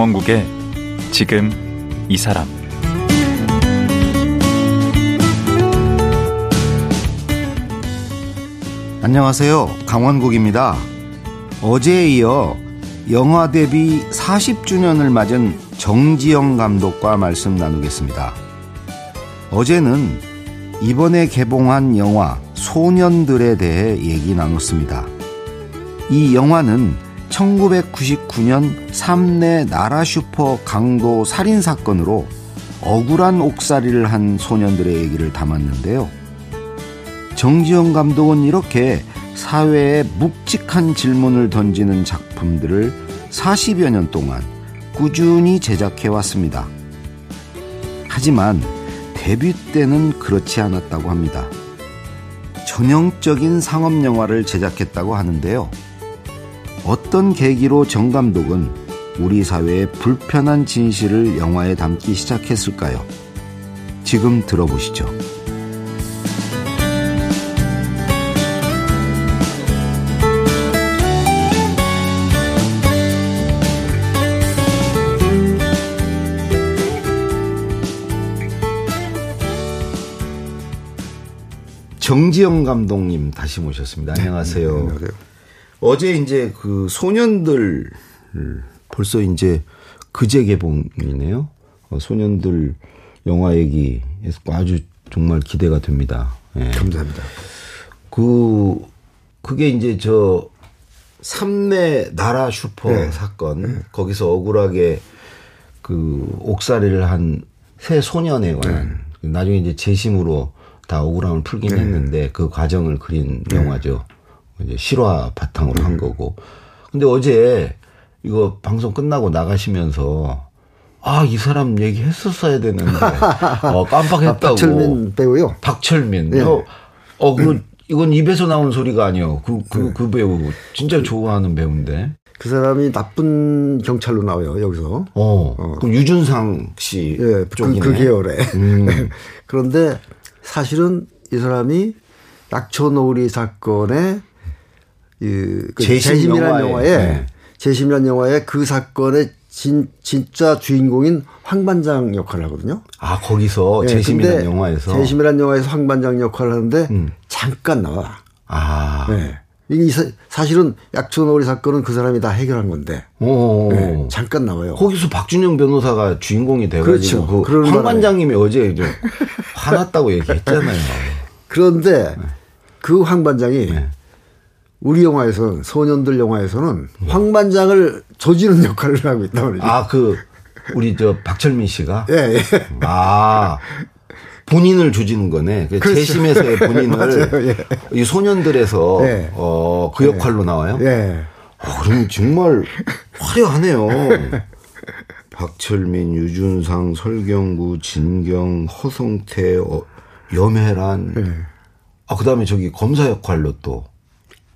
강원국의 지금 이 사람 안녕하세요. 강원국입니다. 어제에 이어 영화 데뷔 40주년을 맞은 정지영 감독과 말씀 나누겠습니다. 어제는 이번에 개봉한 영화 소년들에 대해 얘기 나눴습니다. 이 영화는 1999년 삼내 나라 슈퍼 강도 살인 사건으로 억울한 옥살이를 한 소년들의 얘기를 담았는데요. 정지영 감독은 이렇게 사회에 묵직한 질문을 던지는 작품들을 40여 년 동안 꾸준히 제작해 왔습니다. 하지만 데뷔 때는 그렇지 않았다고 합니다. 전형적인 상업 영화를 제작했다고 하는데요. 어떤 계기로 정 감독은 우리 사회의 불편한 진실을 영화에 담기 시작했을까요? 지금 들어보시죠. 정지영 감독님 다시 모셨습니다. 안녕하세요. 네, 안녕하세요. 어제 이제 그 소년들 벌써 이제 그제 개봉이네요. 어, 소년들 영화 얘기에서 아주 정말 기대가 됩니다. 예. 감사합니다. 그 그게 이제 저 삼내 나라 슈퍼 네. 사건 네. 거기서 억울하게 그 옥살이를 한 세 소년에 관한 네. 나중에 이제 재심으로 다 억울함을 풀긴 네. 했는데 그 과정을 그린 네. 영화죠. 이제 실화 바탕으로 네. 한 거고. 근데 어제 이거 방송 끝나고 나가시면서 아, 이 사람 얘기했었어야 되는데. 어, 깜빡했다고. 아, 박철민 배우요? 박철민. 네. 어, 어, 그, 이건 입에서 나온 소리가 아니요. 그, 그, 네. 그 배우. 진짜 좋아하는 배우인데. 그 사람이 나쁜 경찰로 나와요, 여기서. 어. 어. 그 유준상 씨. 예, 쪽이네. 그, 그 계열에. 음. 그런데 사실은 이 사람이 낙초 노우리 사건의 그 재심이라는 영화에 네. 재심이라는 영화에 그 사건의 진, 진짜 주인공인 황반장 역할을 하거든요. 아, 거기서 네, 재심이라는 영화에서? 재심이라는 영화에서 황반장 역할을 하는데 음. 잠깐 나와. 아. 네. 이 사실은 약초놀이 사건은 그 사람이 다 해결한 건데 네, 잠깐 나와요. 거기서 박준영 변호사가 주인공이 돼가지고 그렇죠. 그 황 반장님이 어제 이제 화났다고 얘기했잖아요. 그런데 네. 그황 반장이 네. 우리 영화에서는 소년들 영화에서는 네. 황 반장을 조지는 역할을 하고 있다 말이죠. 아그 우리 저 박철민 씨가 예, 예. 아 본인을 조지는 거네. 그 그렇죠. 재심에서의 본인을 예. 이 소년들에서 예. 어, 그 역할로 나와요. 예. 어, 그럼 정말 화려하네요. 박철민, 유준상, 설경구, 진경, 허성태, 어, 염혜란. 예. 아, 그 다음에 저기 검사 역할로 또.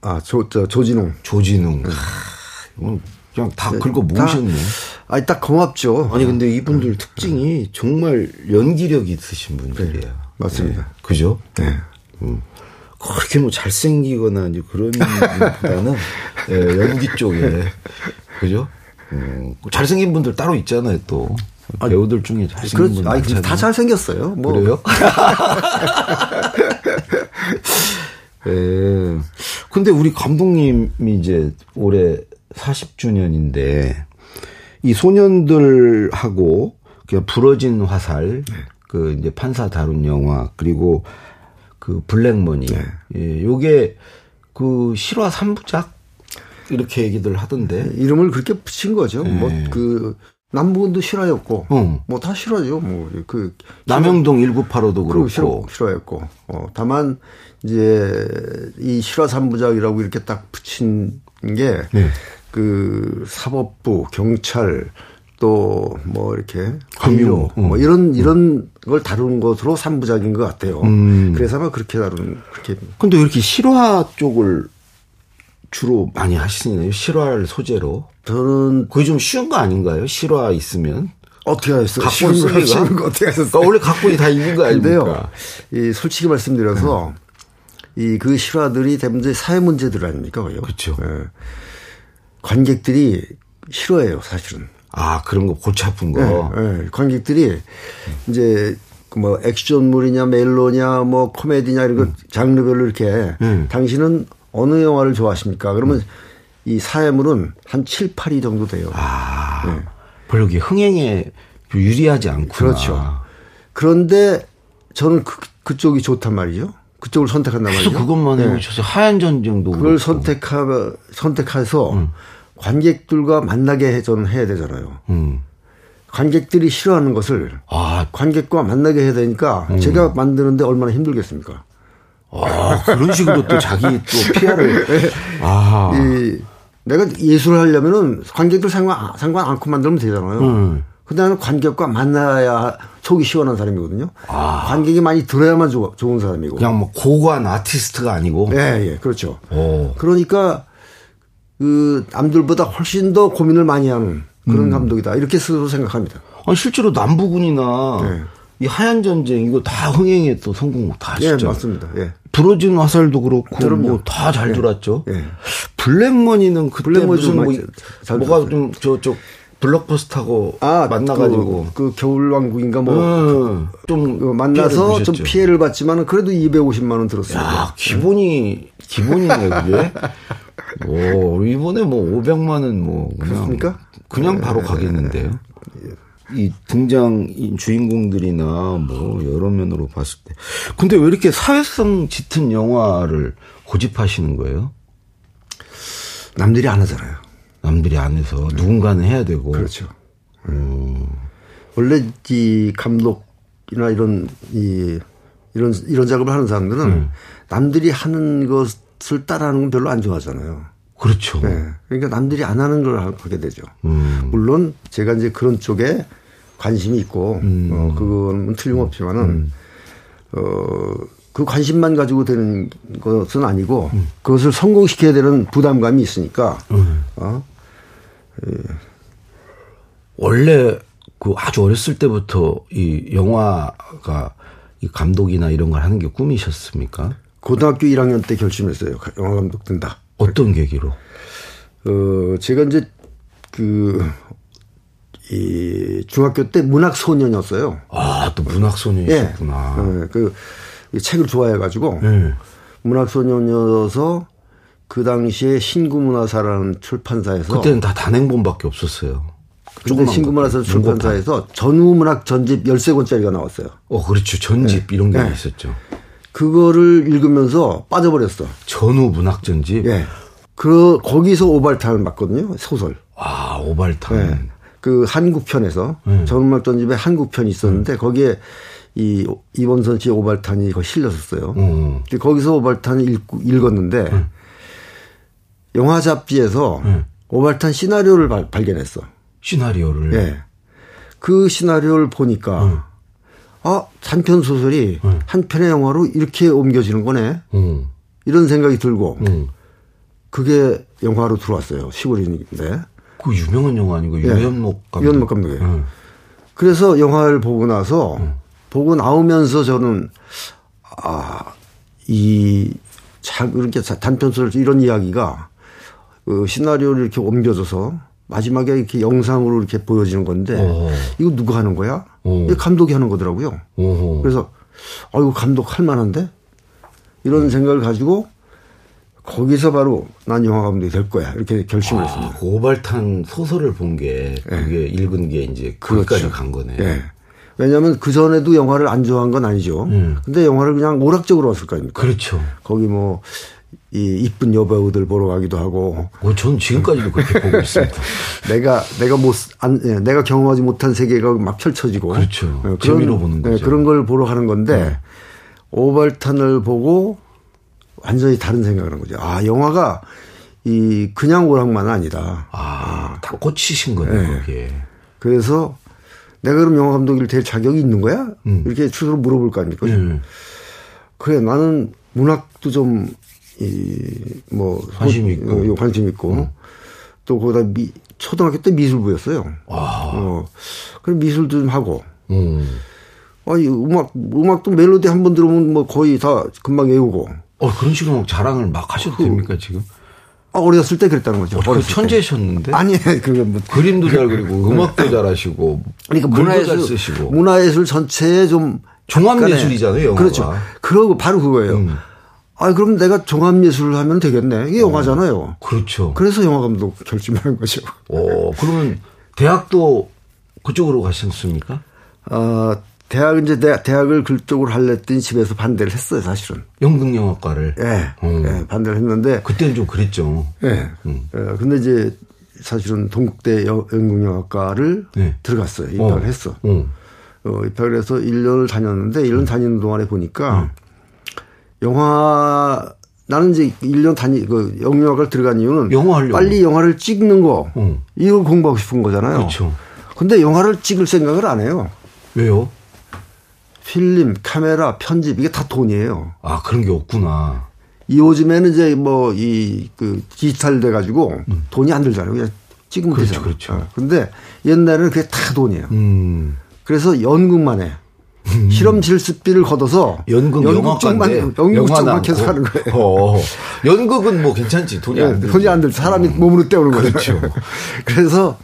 아, 조, 저, 조진웅. 조진웅. 예. 아, 그냥 다 네, 긁어 모으셨네. 아니, 딱 고맙죠. 아니, 근데 이분들 네. 특징이 정말 연기력 있으신 분들이에요. 네, 맞습니다. 네. 그죠? 네. 음. 그렇게 뭐 잘생기거나 이제 그런 분보다는 예, 연기 쪽에. 그죠? 음, 잘생긴 분들 따로 있잖아요, 또. 아, 배우들 중에 잘생긴 그렇죠. 분들. 아니, 다 잘생겼어요. 뭐. 그래요? 예. 근데 우리 감독님이 이제 올해 40주년인데 이 소년들하고 그냥 부러진 화살 네. 그 이제 판사 다룬 영화 그리고 그 블랙머니 네. 예, 요게 그 실화 3부작 이렇게 얘기들 하던데 이름을 그렇게 붙인 거죠. 네. 뭐그 남부군도 실화였고 어. 뭐다 실화죠. 뭐그 남영동 1985도 그렇고 실화, 실화였고 어 다만 이제 이 실화 3부작이라고 이렇게 딱 붙인 게 네. 그 사법부, 경찰 또 뭐 이렇게 금융 음. 뭐 이런 이런 걸 다루는 것으로 삼부작인 것 같아요. 음. 그래서 아마 그렇게 다루는 그렇게. 근데 왜 이렇게 실화 쪽을 주로 많이 하시나요? 실화를 소재로? 저는 그게 좀 쉬운 거 아닌가요? 실화 있으면 어떻게 하셨어요? 각본 쓰기가 어떻게 하셨어요? 그러니까 원래 각본이 다 있는 거 아닙니까? 이 솔직히 말씀드려서 음. 이그 실화들이 대부분 사회 문제들 아닙니까? 그렇죠. 네. 관객들이 싫어해요, 사실은. 아 그런 거 골치 아픈 거. 네, 네. 관객들이 이제 그뭐 액션물이냐 멜로냐 뭐 코미디냐 이런 거 음. 장르별로 이렇게 음. 당신은 어느 영화를 좋아하십니까? 그러면 음. 이 사회물은 한 7, 8위 정도 돼요. 아. 네. 별로 게 흥행에 유리하지 않구나. 그렇죠. 그런데 저는 그, 그쪽이 좋단 말이죠. 그쪽을 선택한단 말이죠. 그것만 네. 해보셔서 하얀 전쟁도 그걸 선택하 선택해서 음. 관객들과 만나게 저는 해야 되잖아요. 음. 관객들이 싫어하는 것을 아. 관객과 만나게 해야 되니까 음. 제가 만드는데 얼마나 힘들겠습니까? 아, 그런 식으로 또 자기 또 피아를. 아. 이, 내가 예술을 하려면은 관객들 상관, 상관 않고 만들면 되잖아요. 음. 근데 나는 관객과 만나야 속이 시원한 사람이거든요. 아. 관객이 많이 들어야만 좋, 좋은 사람이고. 그냥 뭐 고고한 아티스트가 아니고. 예, 예, 그렇죠. 오. 그러니까 그 남들보다 훨씬 더 고민을 많이 하는 그런 음. 감독이다. 이렇게 스스로 생각합니다. 아니, 실제로 남부군이나 네. 이 하얀 전쟁 이거 다 흥행에 또 성공 다 하시죠. 예, 맞습니다. 예. 부러진 화살도 그렇고 뭐 다잘 돌았죠. 예. 블랙머니는 그때 블랙머니 무슨 뭐, 뭐가 좀 저쪽 블록버스터하고 아, 만나가지고 그, 그 겨울왕국인가 뭐좀 음, 그 만나서 좀 피해를 봤지만은 그래도 250만 원 들었어요. 야, 기본이 기본이네 그게. 오 이번에 뭐 500만 원뭐 그냥 그렇습니까? 그냥 바로 네, 가겠는데요. 이 등장 주인공들이나 뭐 여러 면으로 봤을 때. 근데 왜 이렇게 사회성 짙은 영화를 고집하시는 거예요? 남들이 안 하잖아요. 남들이 안 해서 네. 누군가는 해야 되고. 그렇죠. 음. 원래 이 감독이나 이런 이 이런 이런 작업을 하는 사람들은 음. 남들이 하는 것을 따라하는 건 별로 안 좋아하잖아요. 그렇죠. 네. 그러니까 남들이 안 하는 걸 하게 되죠. 음. 물론 제가 이제 그런 쪽에 관심이 있고 음. 어 그건 틀림없지만은 음. 어 그 관심만 가지고 되는 것은 아니고 음. 그것을 성공시켜야 되는 부담감이 있으니까 음. 어 예. 원래 그 아주 어렸을 때부터 이 영화가 이 감독이나 이런 걸 하는 게 꿈이셨습니까? 고등학교 1학년 때 결심했어요. 영화 감독 된다. 어떤 계기로? 어, 제가 이제 그, 이 중학교 때 문학 소년이었어요. 아, 또 문학 소년이셨구나. 네. 네. 그 책을 좋아해가지고 네. 문학 소년이어서 그 당시에 신구문화사라는 출판사에서 그때는 다 단행본밖에 없었어요. 근데 신구문화사 출판사에서 전후문학 전집 13권짜리가 나왔어요. 어, 그렇죠. 전집 네. 이런 게 네. 있었죠. 그거를 읽으면서 빠져버렸어. 전후 문학 전집. 예. 그 거기서 오발탄을 맞거든요. 소설. 아, 오발탄. 네. 그 한국편에서 음. 전문학 전집에 한국편이 있었는데 음. 거기에 이 이범선 씨의 오발탄이 거 실렸었어요. 음. 거기서 오발탄을 읽, 읽었는데 음. 영화 잡지에서 음. 오발탄 시나리오를 발, 발견했어. 시나리오를. 예. 그 시나리오를 보니까 음. 아 단편 소설이 음. 한 편의 영화로 이렇게 옮겨지는 거네. 음. 이런 생각이 들고 음. 그게 영화로 들어왔어요. 시골인데. 그 유명한 영화 아니고 예. 유현목 감독. 유현목 감독이. 음. 그래서 영화를 보고 나서 음. 보고 나오면서 저는 아이 이렇게 단편 소설 이런 이야기가 그 시나리오를 이렇게 옮겨줘서 마지막에 이렇게 영상으로 이렇게 보여지는 건데 오. 이거 누가 하는 거야? 오. 이거 감독이 하는 거더라고요. 오. 그래서 아 이거 감독 할 만한데 이런 생각을 가지고 거기서 바로 난 영화 감독이 될 거야 이렇게 결심을 아, 했습니다. 그 오발탄 소설을 본게 예. 그게 네. 읽은 게 이제 그까지 그렇죠. 간 거네. 네. 왜냐하면 그 전에도 영화를 안 좋아한 건 아니죠. 음. 근데 영화를 그냥 오락적으로 왔을 거 아닙니까? 그렇죠. 거기 뭐 이 이쁜 여배우들 보러 가기도 하고. 어, 저는 지금까지도 그렇게 보고 있습니다. 내가 내가 못 안, 예, 내가 경험하지 못한 세계가 막 펼쳐지고. 그렇죠. 네, 그런, 재미로 보는 네, 거죠. 그런 걸 보러 가는 건데 네. 오발탄을 보고 완전히 다른 생각을 한 거죠. 아 영화가 이 그냥 오락만 아니다. 아, 다 꽂히신 거네요. 네. 그게. 그래서 내가 그럼 영화 감독일 될 자격이 있는 거야? 음. 이렇게 스스로 물어볼 거 아닙니까? 음. 그래 나는 문학도 좀 이뭐 관심 있고 어, 관심 있고 음. 또 거기다 미, 초등학교 때 미술부였어요. 아. 어. 그럼 미술도 좀 하고. 음. 아니 음악 음악도 멜로디 한 번 들으면 뭐 거의 다 금방 외우고. 어 그런 식으로 자랑을 막 하셔도 그, 됩니까 지금? 아, 어렸을 때 그랬다는 거죠. 어, 천재셨는데? 아니, 그게 뭐. 그림도 잘 그리고 음악도 잘하시고. 그러니까 문화예술, 쓰시고. 문화예술 전체에 좀. 종합예술이잖아요. 그렇죠. 그러고 바로 그거예요. 음. 아, 그럼 내가 종합예술을 하면 되겠네. 이게 어, 영화잖아요. 그렇죠. 그래서 영화감독 결심을 한 거죠. 어, 그러면 대학도 그쪽으로 가셨습니까? 어, 대학 이제 대 학, 을 그쪽으로 할랬더니 집에서 반대를 했어요, 사실은. 연극영화과를. 예. 네, 어. 네, 반대를 했는데 그때는 좀 그랬죠. 예. 네. 음. 네, 근데 이제 사실은 동국대 연극영화과를 네. 들어갔어요. 입학을 어. 했어. 어. 어, 입학을 해서 1년을 다녔는데 1년 음. 다니는 동안에 보니까 음. 영화 나는 이제 1년 다니 그 영화과를 들어간 이유는 영화 빨리 영화를 찍는 거 어. 이걸 공부하고 싶은 거잖아요. 그렇죠. 근데 영화를 찍을 생각을 안 해요. 왜요? 필름, 카메라, 편집 이게 다 돈이에요. 아 그런 게 없구나. 요즘에는 이제 뭐 이 그 디지털 돼 가지고 음. 돈이 안 들잖아요. 그냥 찍으면 그렇죠, 되잖아요. 그렇죠. 어. 근데 옛날에는 그게 다 돈이에요. 음. 그래서 연극만 해. 음. 실험 실습비를 걷어서 연극 연극 쪽만 연극 쪽만 계속 하는 거예요. 어. 연극은 뭐 괜찮지 돈이 안 들. 돈이 안 들. 사람이 어. 몸으로 때우는 거죠. 그렇죠. 그래서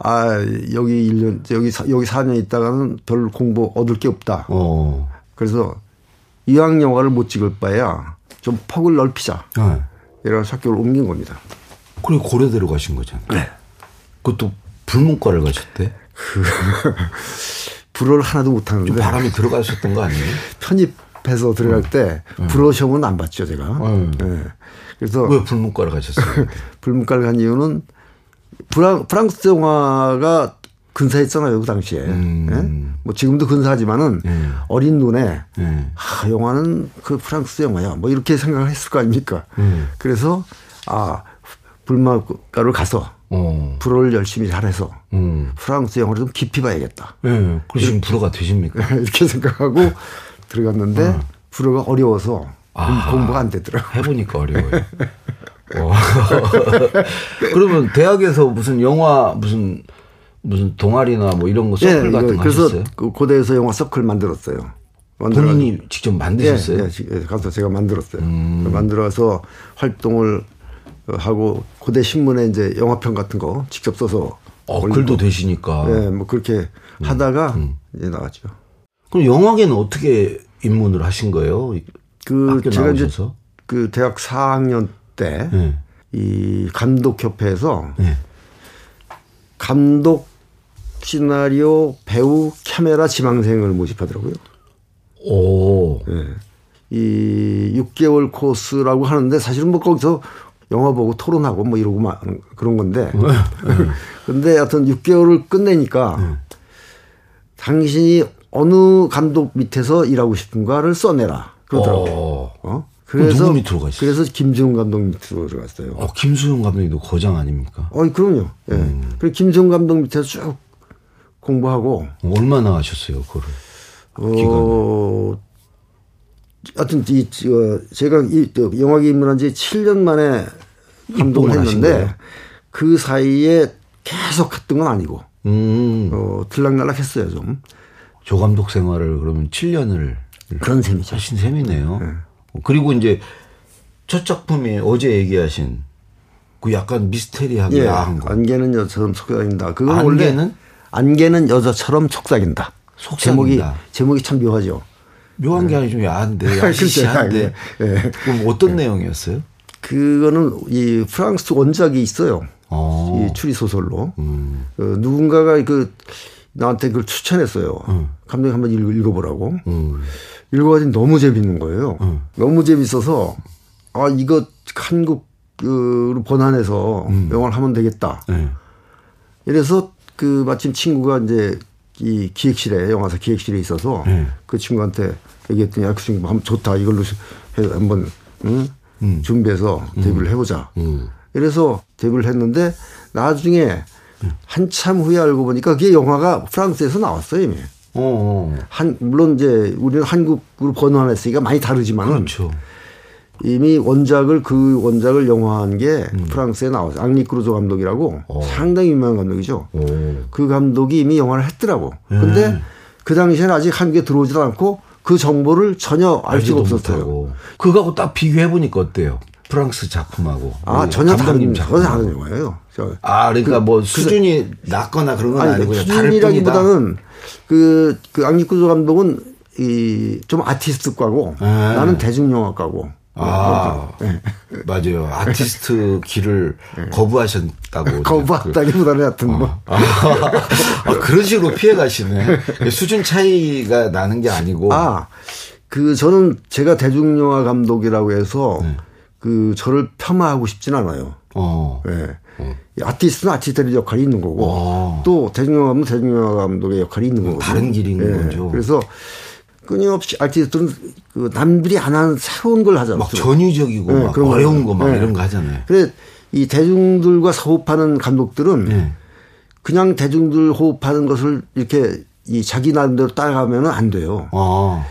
아, 여기 1년, 여기, 여기 4년 있다가는 별 공부 얻을 게 없다. 어. 그래서 이왕 영화를 못 찍을 바에야 좀 폭을 넓히자. 네. 이래서 학교를 옮긴 겁니다. 그리고 고려대로 가신 거잖아요. 네. 그것도 불문과를 가셨대? 그, 불어를 하나도 못하는데. 바람이 들어가셨던 거 아니에요? 편입해서 들어갈 때 네. 불어 시험은 안 봤죠, 제가. 네. 네. 그래서. 왜 불문과를 가셨어요? 불문과를 간 이유는 프랑, 프랑스 영화가 근사했잖아요, 그 당시에. 음. 예? 뭐 지금도 근사하지만은 음. 어린 눈에 음. 아, 영화는 그 프랑스 영화야. 뭐 이렇게 생각을 했을 거 아닙니까? 음. 그래서 아, 불마가를 가서 어. 불어를 열심히 잘해서 음. 프랑스 영화를 좀 깊이 봐야겠다. 예. 네. 그 지금 불어가 되십니까? 이렇게 생각하고 들어갔는데 어. 불어가 어려워서 아, 공부가 안 되더라고요. 해보니까 어려워요. 어. 그러면 대학에서 무슨 영화 무슨 무슨 동아리나 뭐 이런 거 서클 네, 같은 거 그래서 하셨어요? 그 고대에서 영화 서클 만들었어요. 본인이 직접 만드셨어요? 네, 네, 가서 제가 만들었어요. 음. 만들어서 활동을 하고 고대 신문에 이제 영화평 같은 거 직접 써서 어, 글도 되시니까. 네, 뭐 그렇게 음. 하다가 음. 이제 나갔죠. 그럼 영화계는 어떻게 입문을 하신 거예요? 그 제가 나오셔서? 이제 그 대학 4학년 때이 네. 감독협회에서 네. 감독 시나리오 배우 카메라 지망생을 모집하더라고요. 오. 네. 이 6개월 코스라고 하는데 사실은 뭐 거기서 영화 보고 토론하고 뭐 이러고 막 그런 건데. 네. 근데 하여튼 6개월을 끝내니까 네. 당신이 어느 감독 밑에서 일하고 싶은가를 써내라. 그러더라고요. 어. 어? 그래서 밑으로 가셨어요? 그래서 김수용 감독 밑으로 들어갔어요. 어, 김수용 감독님도 거장 아닙니까? 어, 그럼요. 예. 음. 그리고 김수용 감독 밑에서 쭉 공부하고 얼마나 하셨어요, 그거를? 어, 하여튼 이 어, 제가 이 영화계 입문한 지 7년 만에 감독을 했는데 그 사이에 계속 했던 건 아니고 음. 어, 들락날락 했어요, 좀. 조 감독 생활을 그러면 7년을 그런 셈이죠. 하신 셈이네요. 네. 그리고 이제 첫 작품이 어제 얘기하신 그 약간 미스테리하게 예, 야한 거. 안개는 여자처럼 속삭인다. 그건 안개는? 원래 안개는 여자처럼 속삭인다. 속삭인다. 제목이 제목이 참 묘하죠. 묘한 게 네. 아니고 좀 야한데 야시한데. 예. 그럼 어떤 네. 내용이었어요? 그거는 이 프랑스 원작이 있어요. 어. 이 추리 소설로 음. 어, 누군가가 그 나한테 그걸 추천했어요. 음. 감독님 한번 읽 어보라고. 음. 읽어가지고 너무 재밌는 거예요. 음. 너무 재밌어서 아 이거 한국으로 번안해서 음. 영화를 하면 되겠다. 네. 이래서 그 마침 친구가 이제 이 기획실에 영화사 기획실에 있어서 네. 그 친구한테 얘기했더니 야, 그 친구 한번 좋다 이걸로 해 한번 응? 음. 준비해서 데뷔를 해보자. 음. 이래서 데뷔를 했는데 나중에 한참 후에 알고 보니까 그게 영화가 프랑스에서 나왔어요 이미. 어, 어. 한 물론 이제 우리는 한국으로 번안했으니까 많이 다르지만은 그렇죠. 이미 원작을 그 원작을 영화한 게 음. 프랑스에 나왔어요. 앙리 크루조 감독이라고 어. 상당히 유명한 감독이죠. 오. 그 감독이 이미 영화를 했더라고. 예. 근데 그 당시에는 아직 한국에 들어오지도 않고 그 정보를 전혀 알 수가 없었어요. 그거하고 딱 비교해 보니까 어때요? 프랑스 작품하고 아 전혀 다른 작품. 전혀 다른 영화예요. 아 그러니까 그, 뭐 수준이 그, 낮거나 그런 건 아니, 고 수준이라기보다는 그, 그 앙리쿠조 감독은 이 좀 아티스트과고 네. 나는 대중영화과고. 아, 네. 맞아요. 아티스트 길을 네. 거부하셨다고. 거부했다기보다는 하여튼 뭐. 아, 아, 그런 식으로 피해 가시네. 수준 차이가 나는 게 아니고. 아, 그 저는 제가 대중영화 감독이라고 해서 네. 그 저를 폄하하고 싶진 않아요. 어. 네. 어. 아티스트는 아티스트의 역할이 있는 거고 어. 또 대중영화 감독은 대중영화 감독의 역할이 있는 거고 다른 길인 네. 거죠. 그래서 끊임없이 아티스트는 그 남들이 안 하는 새로운 걸 하잖아요. 막 전위적이고 네, 막 그런 어려운 거막 네. 이런 거 하잖아요. 그래 이 대중들과 호흡하는 감독들은 네. 그냥 대중들 호흡하는 것을 이렇게 이 자기 나름대로 따라가면은 안 돼요. 아.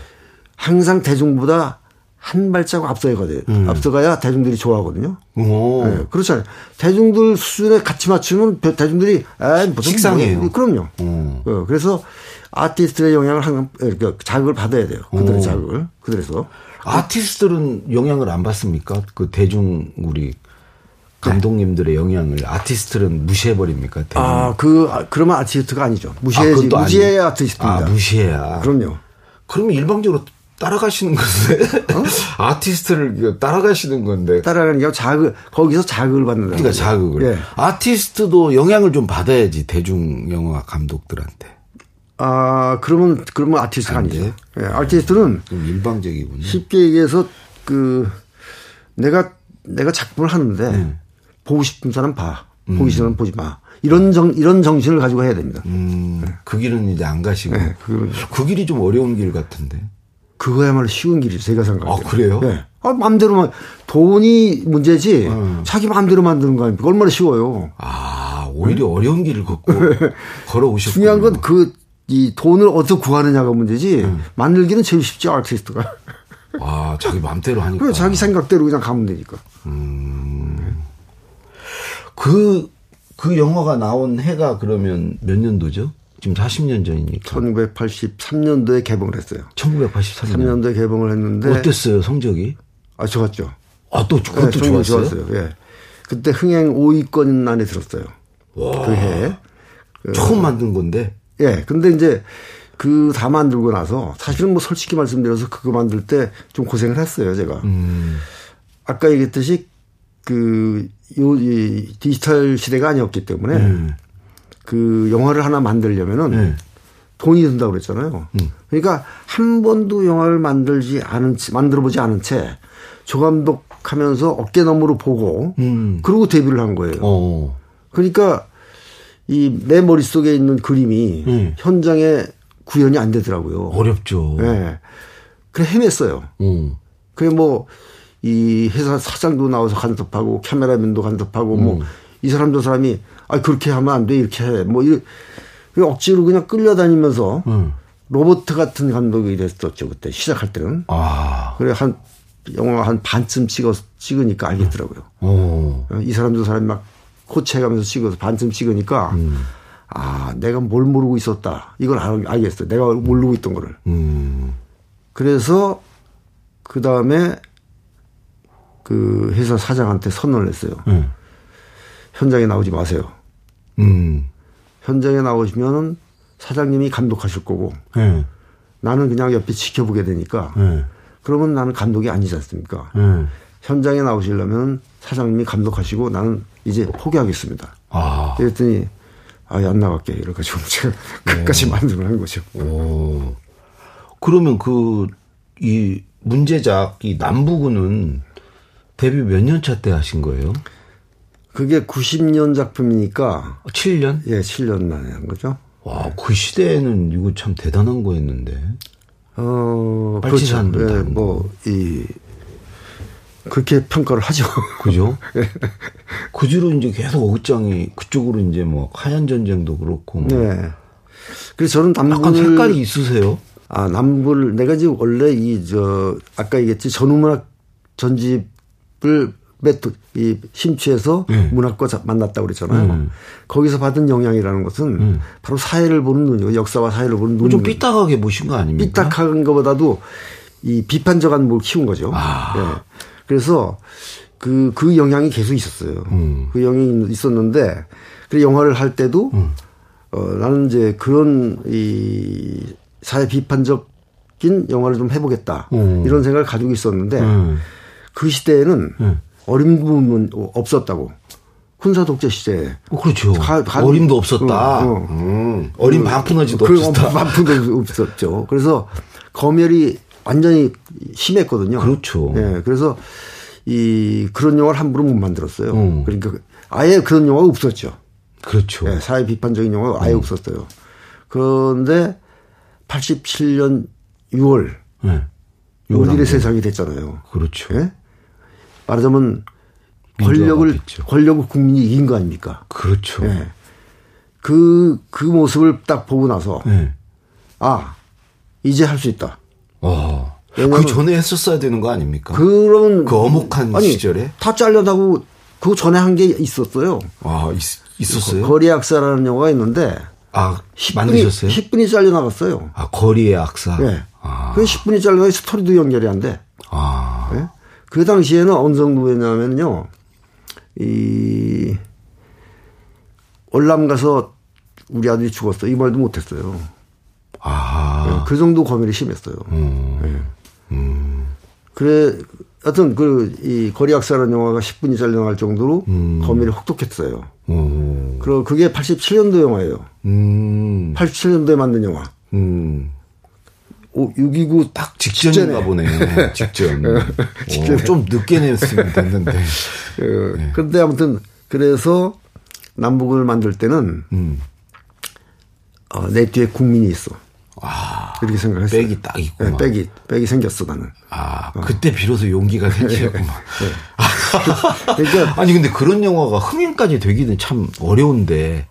항상 대중보다 한 발자국 앞서가야 돼요. 음. 앞서가야 대중들이 좋아하거든요. 네, 그렇잖아요. 대중들 수준에 같이 맞추면 대중들이 에이, 무슨 식상해요. 뭐, 그럼요. 어, 그래서 아티스트의 영향을 항상 그러니까 자극을 받아야 돼요. 그들의 오. 자극을. 그래서 아티스트들은 영향을 안 받습니까? 그 대중 우리 감독님들의 영향을 아티스트는 무시해 버립니까? 아, 그 그러면 아티스트가 아니죠. 무시해지 아, 무시해야 아티스트입니다. 아, 무시해야. 그럼요. 그러면 일방적으로 따라가시는 건데 어? 아티스트를 따라가시는 건데 따라가는 게 자극 거기서 자극을 받는 그러니까 자극을 예. 아티스트도 영향을 좀 받아야지 대중 영화 감독들한테 아 그러면 그러면 아티스트가 아니죠 예. 아티스트는 좀 일방적이군요 쉽게 얘기해서 그 내가 내가 작품을 하는데 음. 보고 싶은 사람 봐 음. 보기 싫으면 보지 마 이런 정 이런 정신을 가지고 해야 됩니다. 음, 네. 그 길은 이제 안 가시고 네, 그, 그 길이 좀 어려운 길 같은데. 그거야말로 쉬운 길이죠. 제가 생각할 때. 아, 그래요? 네. 아, 마음대로만, 돈이 문제지, 음. 자기 마음대로 만드는 거 아닙니까? 얼마나 쉬워요. 아, 오히려 네? 어려운 길을 걷고 걸어오셨고. 중요한 건 그, 이 돈을 어디서 구하느냐가 문제지, 음. 만들기는 제일 쉽죠, 아티스트가. 아, 자기 마음대로 하니까. 그래, 자기 생각대로 그냥 가면 되니까. 음. 그, 그 영화가 나온 해가 그러면 몇 년도죠? 지금 40년 전이니까. 1983년도에 개봉을 했어요. 1983년. 3년 도에 개봉을 했는데. 어땠어요, 성적이? 아, 좋았죠. 아, 또, 그것도 네, 좋았어요? 좋았어요. 예. 그때 흥행 5위권 안에 들었어요. 와. 그 해. 처음 만든 건데? 예. 근데 이제 그 다 만들고 나서 사실은 뭐 솔직히 말씀드려서 그거 만들 때 좀 고생을 했어요, 제가. 음. 아까 얘기했듯이 그, 요, 이 디지털 시대가 아니었기 때문에 음. 그 영화를 하나 만들려면은 네. 돈이 든다고 그랬잖아요. 음. 그러니까 한 번도 영화를 만들지 않은 만들어 보지 않은 채 조감독 하면서 어깨 너머로 보고 음. 그러고 데뷔를 한 거예요. 어. 그러니까 이 내 머릿속에 있는 그림이 음. 현장에 구현이 안 되더라고요. 어렵죠. 예. 네. 그래 헤맸어요. 음. 그래 뭐 이 회사 사장도 나와서 간섭하고 카메라맨도 간섭하고 뭐이 음. 사람 저 사람이 아 그렇게 하면 안 돼 이렇게 해. 뭐 이렇게 억지로 그냥 끌려다니면서 음. 로버트 같은 감독이 됐었죠 그때 시작할 때는. 아. 그래 한 영화 한 반쯤 찍어 찍으니까 알겠더라고요. 오. 이 사람 저 사람이 막 코치해가면서 찍어서 반쯤 찍으니까 음. 아 내가 뭘 모르고 있었다 이걸 알, 알겠어. 내가 모르고 있던 거를. 음. 그래서 그 다음에 그 회사 사장한테 선언을 했어요. 음. 현장에 나오지 마세요. 음. 현장에 나오시면은 사장님이 감독하실 거고 네. 나는 그냥 옆에 지켜보게 되니까 네. 그러면 나는 감독이 아니지 않습니까? 네. 현장에 나오시려면 사장님이 감독하시고 나는 이제 포기하겠습니다. 아. 그랬더니 아예 안 나갈게 이래가지고 제가 끝까지 만들어낸 거죠. 오. 그러면 그 이 문제작 이 남부군은 데뷔 몇 년 차 때 하신 거예요? 그게 90년 작품이니까. 7년? 예, 7년 만에 한 거죠. 와, 그 시대에는 이거 참 대단한 거였는데. 어, 그렇죠. 예, 뭐, 이, 그렇게 평가를 하죠. 그죠? 예. 그 뒤로 이제 계속 어장이 그쪽으로 이제 뭐 하얀 전쟁도 그렇고. 뭐. 네. 그래서 저는 남불 약간 색깔이 있으세요? 아 남불 내가 지금 원래 이 저 아까 얘기했지 전후문학 전집을 메토 이 심취해서 네. 문학과 만났다고 그랬잖아요. 음. 거기서 받은 영향이라는 것은 음. 바로 사회를 보는 눈이고 역사와 사회를 보는 눈. 좀 삐딱하게 보신 거 아닙니까? 삐딱한 것보다도 이 비판적인 뭘 키운 거죠. 아. 네. 그래서 그, 그 영향이 계속 있었어요. 음. 그 영향이 있었는데, 그 영화를 할 때도, 음. 어, 나는 이제 그런 이 사회 비판적인 영화를 좀 해보겠다. 음. 이런 생각을 가지고 있었는데, 음. 그 시대에는 음. 부분은 없었다고. 군사 독재 시대에. 어, 그렇죠. 가, 가, 어림도 없었다. 어, 어. 음. 반푼어지도 그, 없었다. 반푼도 없었죠. 그래서 검열이 완전히 심했거든요. 그렇죠. 예. 그래서 이 그런 영화를 함부로 못 만들었어요. 음. 그러니까 아예 그런 영화가 없었죠. 그렇죠. 예, 사회 비판적인 영화가 아예 음. 없었어요. 그런데 87년 6월 네. 우리의 세상이 됐잖아요. 그렇죠. 예? 말하자면 권력을 권력을 국민이 이긴 거 아닙니까? 그렇죠. 예. 그, 그 모습을 딱 보고 나서, 네. 아, 이제 할 수 있다. 어. 그 전에 했었어야 되는 거 아닙니까? 그런. 그 어목한 아니, 시절에? 다 잘려나고 그 전에 한 게 있었어요. 아, 있, 었어요 거리 악사라는 영화가 있는데. 아, 10분이, 만드셨어요? 10분이 잘려나갔어요. 아, 거리의 악사? 네. 아. 그 10분이 잘려나가 스토리도 연결이 안 돼. 아. 네? 그 당시에는 어느 정도였냐면요. 이, 월남 가서 우리 아들이 죽었어. 이 말도 못했어요. 아. 네, 그 정도 검열이 심했어요. 음. 네. 음. 그래, 하여튼 그, 이 거리학사라는 영화가 10분이 잘려나갈 정도로 음. 검열이 혹독했어요. 음. 그리고 그게 87년도 영화예요. 음. 87년도에 만든 영화. 음. 오, 6.29 딱 직전인가 보네. 직전. 직전. 오, 좀 늦게 냈으면 됐는데. 그, 네. 근데 아무튼 그래서 남북을 만들 때는 음. 어, 내 뒤에 국민이 있어. 아, 그렇게 생각했어요. 백이 딱 있고. 네, 백이, 백이 생겼어, 나는. 아, 어. 그때 비로소 용기가 생기었구만. 네. 그러니까. 아니, 근데 그런 영화가 흥행까지 되기는 참 어려운데.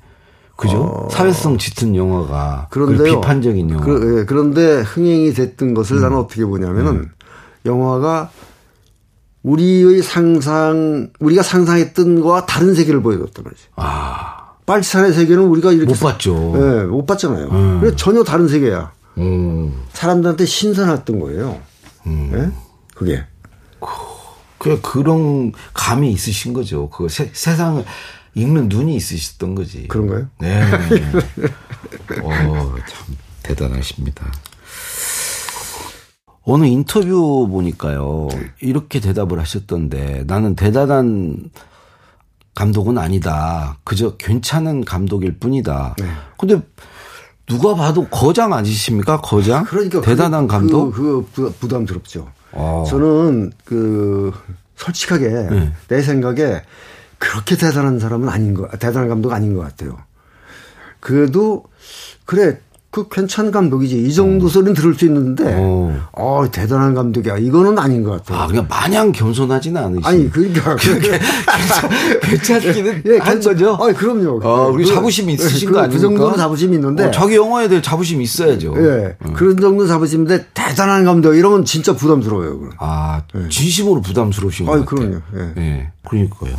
그죠? 어. 사회성 짙은 영화가. 그런데 비판적인 영화. 그, 예, 그런데 흥행이 됐던 것을 음. 나는 어떻게 보냐면은 음. 영화가 우리의 상상, 우리가 상상했던 거와 다른 세계를 보여줬단 말이지. 아. 빨치산의 세계는 우리가 이렇게. 못 봤죠. 네, 못 봤잖아요. 음. 그래 전혀 다른 세계야. 음. 사람들한테 신선했던 거예요. 음. 네? 그게. 그, 그런 감이 있으신 거죠. 그 세, 세상을 읽는 눈이 있으셨던 거지. 그런가요? 네. 어, 참 대단하십니다. 어느 인터뷰 보니까요. 이렇게 대답을 하셨던데 나는 대단한 감독은 아니다. 그저 괜찮은 감독일 뿐이다. 네. 근데 누가 봐도 거장 아니십니까? 거장? 그러니까 대단한 그, 감독? 그, 그 부담스럽죠. 어. 저는 그 솔직하게 네. 내 생각에 그렇게 대단한 사람은 아닌 거, 대단한 감독 아닌 것 같아요. 그래도 그래 그 괜찮은 감독이지. 이 정도 어. 소리는 들을 수 있는데, 어. 어, 대단한 감독이야. 이거는 아닌 것 같아요. 아, 그냥 마냥 겸손하지는 않으시 아니, 그러니까. 괜찮기는 예, 한 거죠? 아 그럼요. 아, 우리 그, 자부심이 있으신 그, 거 아닙니까? 그 정도는 자부심이 있는데. 어, 자기 영화에 대해 자부심이 있어야죠. 예. 어. 그런 정도 자부심인데, 대단한 감독, 이러면 진짜 부담스러워요. 그럼. 아, 예. 진심으로 부담스러우신 거 같아요. 그럼요. 예. 예. 그러니까요.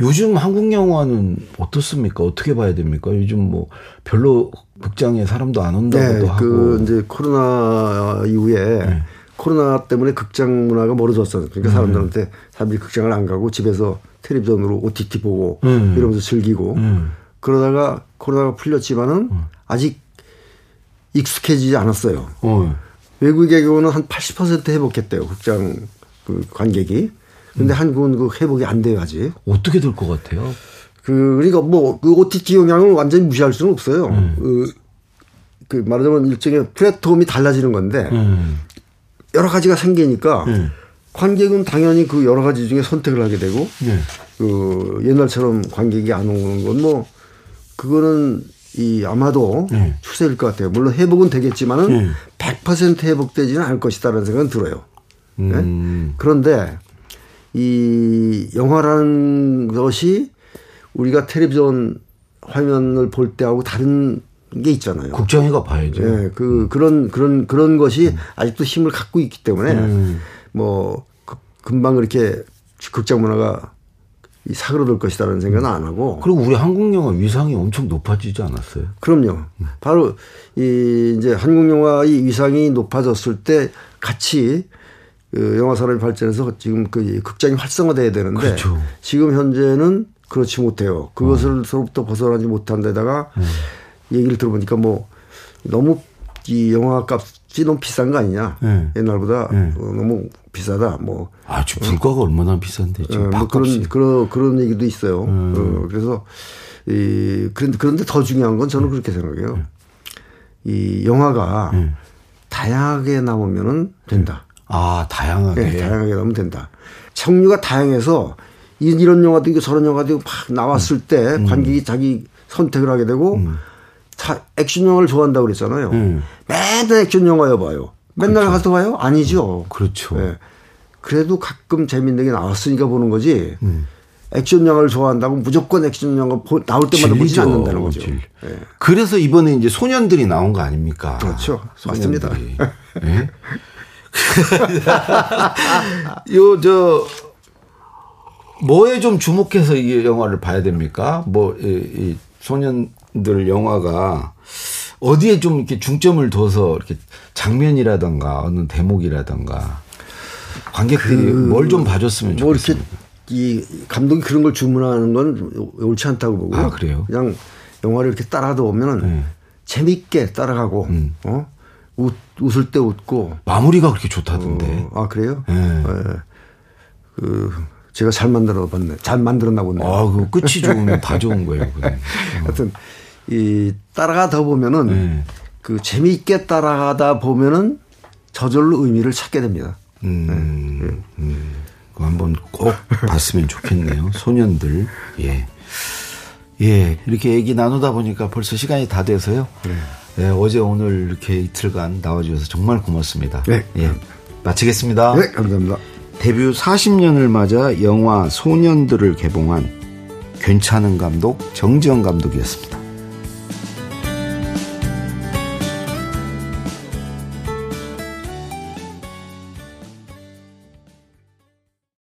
요즘 한국 영화는 어떻습니까? 어떻게 봐야 됩니까? 요즘 뭐 별로 극장에 사람도 안 온다고도 네, 하고. 그 이제 코로나 이후에 네. 코로나 때문에 극장 문화가 멀어졌어요. 그러니까 음. 사람들한테 사람들이 극장을 안 가고 집에서 텔레비전으로 OTT 보고 음. 이러면서 즐기고 음. 그러다가 코로나가 풀렸지만은 음. 아직 익숙해지지 않았어요. 어. 외국의 경우는 한 80% 회복했대요. 극장 그 관객이. 근데 음. 한국은 그 회복이 안 돼요 아직. 어떻게 될 것 같아요? 그 그러니까 뭐그 OTT 영향을 완전히 무시할 수는 없어요. 음. 그, 그 말하자면 일종의 플랫폼이 달라지는 건데 음. 여러 가지가 생기니까 음. 관객은 당연히 그 여러 가지 중에 선택을 하게 되고 네. 그 옛날처럼 관객이 안 오는 건 뭐 그거는 이 아마도 네. 추세일 것 같아요. 물론 회복은 되겠지만은 네. 100% 회복되지는 않을 것이다라는 생각은 들어요. 네? 음. 그런데 이 영화라는 것이 우리가 텔레비전 화면을 볼 때하고 다른 게 있잖아요. 국장회가 봐야죠. 네, 그 음. 그런 그런 그런 것이 음. 아직도 힘을 갖고 있기 때문에 음. 뭐 그, 금방 그렇게 극장 문화가 사그러들 것이다라는 생각은 안 하고. 그리고 우리 한국 영화 위상이 엄청 높아지지 않았어요? 그럼요. 바로 이 이제 한국 영화의 위상이 높아졌을 때 같이 그 영화 산업이 발전해서 지금 그 극장이 활성화돼야 되는데 그렇죠. 지금 현재는 그렇지 못해요. 그것을서부터 벗어나지 못한 데다가 음. 얘기를 들어보니까 뭐 너무 이 영화 값이 너무 비싼 거 아니냐. 네. 옛날보다 네. 어, 너무 비싸다. 뭐 아, 지금 물가가 얼마나 비싼데 어, 지금 뭐 밥값이. 그런 그런 그런 얘기도 있어요. 음. 어, 그래서 이 그런데 그런데 더 중요한 건 저는 그렇게 생각해요. 이 영화가 음. 다양하게 나오면은 된다. 아, 다양하게. 네, 다양하게 나오면 된다. 청류가 다양해서 이- 이런 영화도 있고 저런 영화도 있고 막 나왔을 때 관객이 자기 선택을 하게 되고 다 액션 영화를 좋아한다고 그랬잖아요. 음. 맨날 액션 영화 여 봐요. 맨날 가서 봐요? 아니죠. 그렇죠. 예. 그래도 가끔 재밌는 게 나왔으니까 보는 거지. 액션 영화를 좋아한다고 무조건 액션 영화 보- 나올 때마다 보지 않는다는 거죠. 질. 예. 그래서 이번에 이제 소년들이 나온 거 아닙니까? 그렇죠. 맞습니다. 소년들이. 예? 요, 저, 뭐에 좀 주목해서 이 영화를 봐야 됩니까? 뭐, 이, 이 소년들 영화가 어디에 좀 이렇게 중점을 둬서 이렇게 장면이라던가 어느 대목이라던가 관객들이 뭘좀 봐줬으면 뭐 좋겠습니다. 이 감독이 그런 걸 주문하는 건 옳지 않다고 보고요. 아, 그래요? 그냥 영화를 이렇게 따라다 보면은 네. 재밌게 따라가고 음. 어? 웃, 웃을 때 웃고 마무리가 그렇게 좋다던데. 어, 아 그래요? 네. 예. 그 제가 잘 만들어 봤네. 잘 만들었나 보네. 아, 그 끝이 좋으면 다 좋은 거예요. 그건. 하여튼 이 따라가다 보면은 네. 그 재미있게 따라가다 보면은 저절로 의미를 찾게 됩니다. 음, 음. 그거 한번 꼭 봤으면 좋겠네요. 소년들. 예. 예. 이렇게 얘기 나누다 보니까 벌써 시간이 다 돼서요. 예, 어제 오늘 이렇게 이틀간 나와주셔서 정말 고맙습니다. 네. 예. 마치겠습니다. 네, 감사합니다. 데뷔 40년을 맞아 영화 소년들을 개봉한 괜찮은 감독 정지영 감독이었습니다.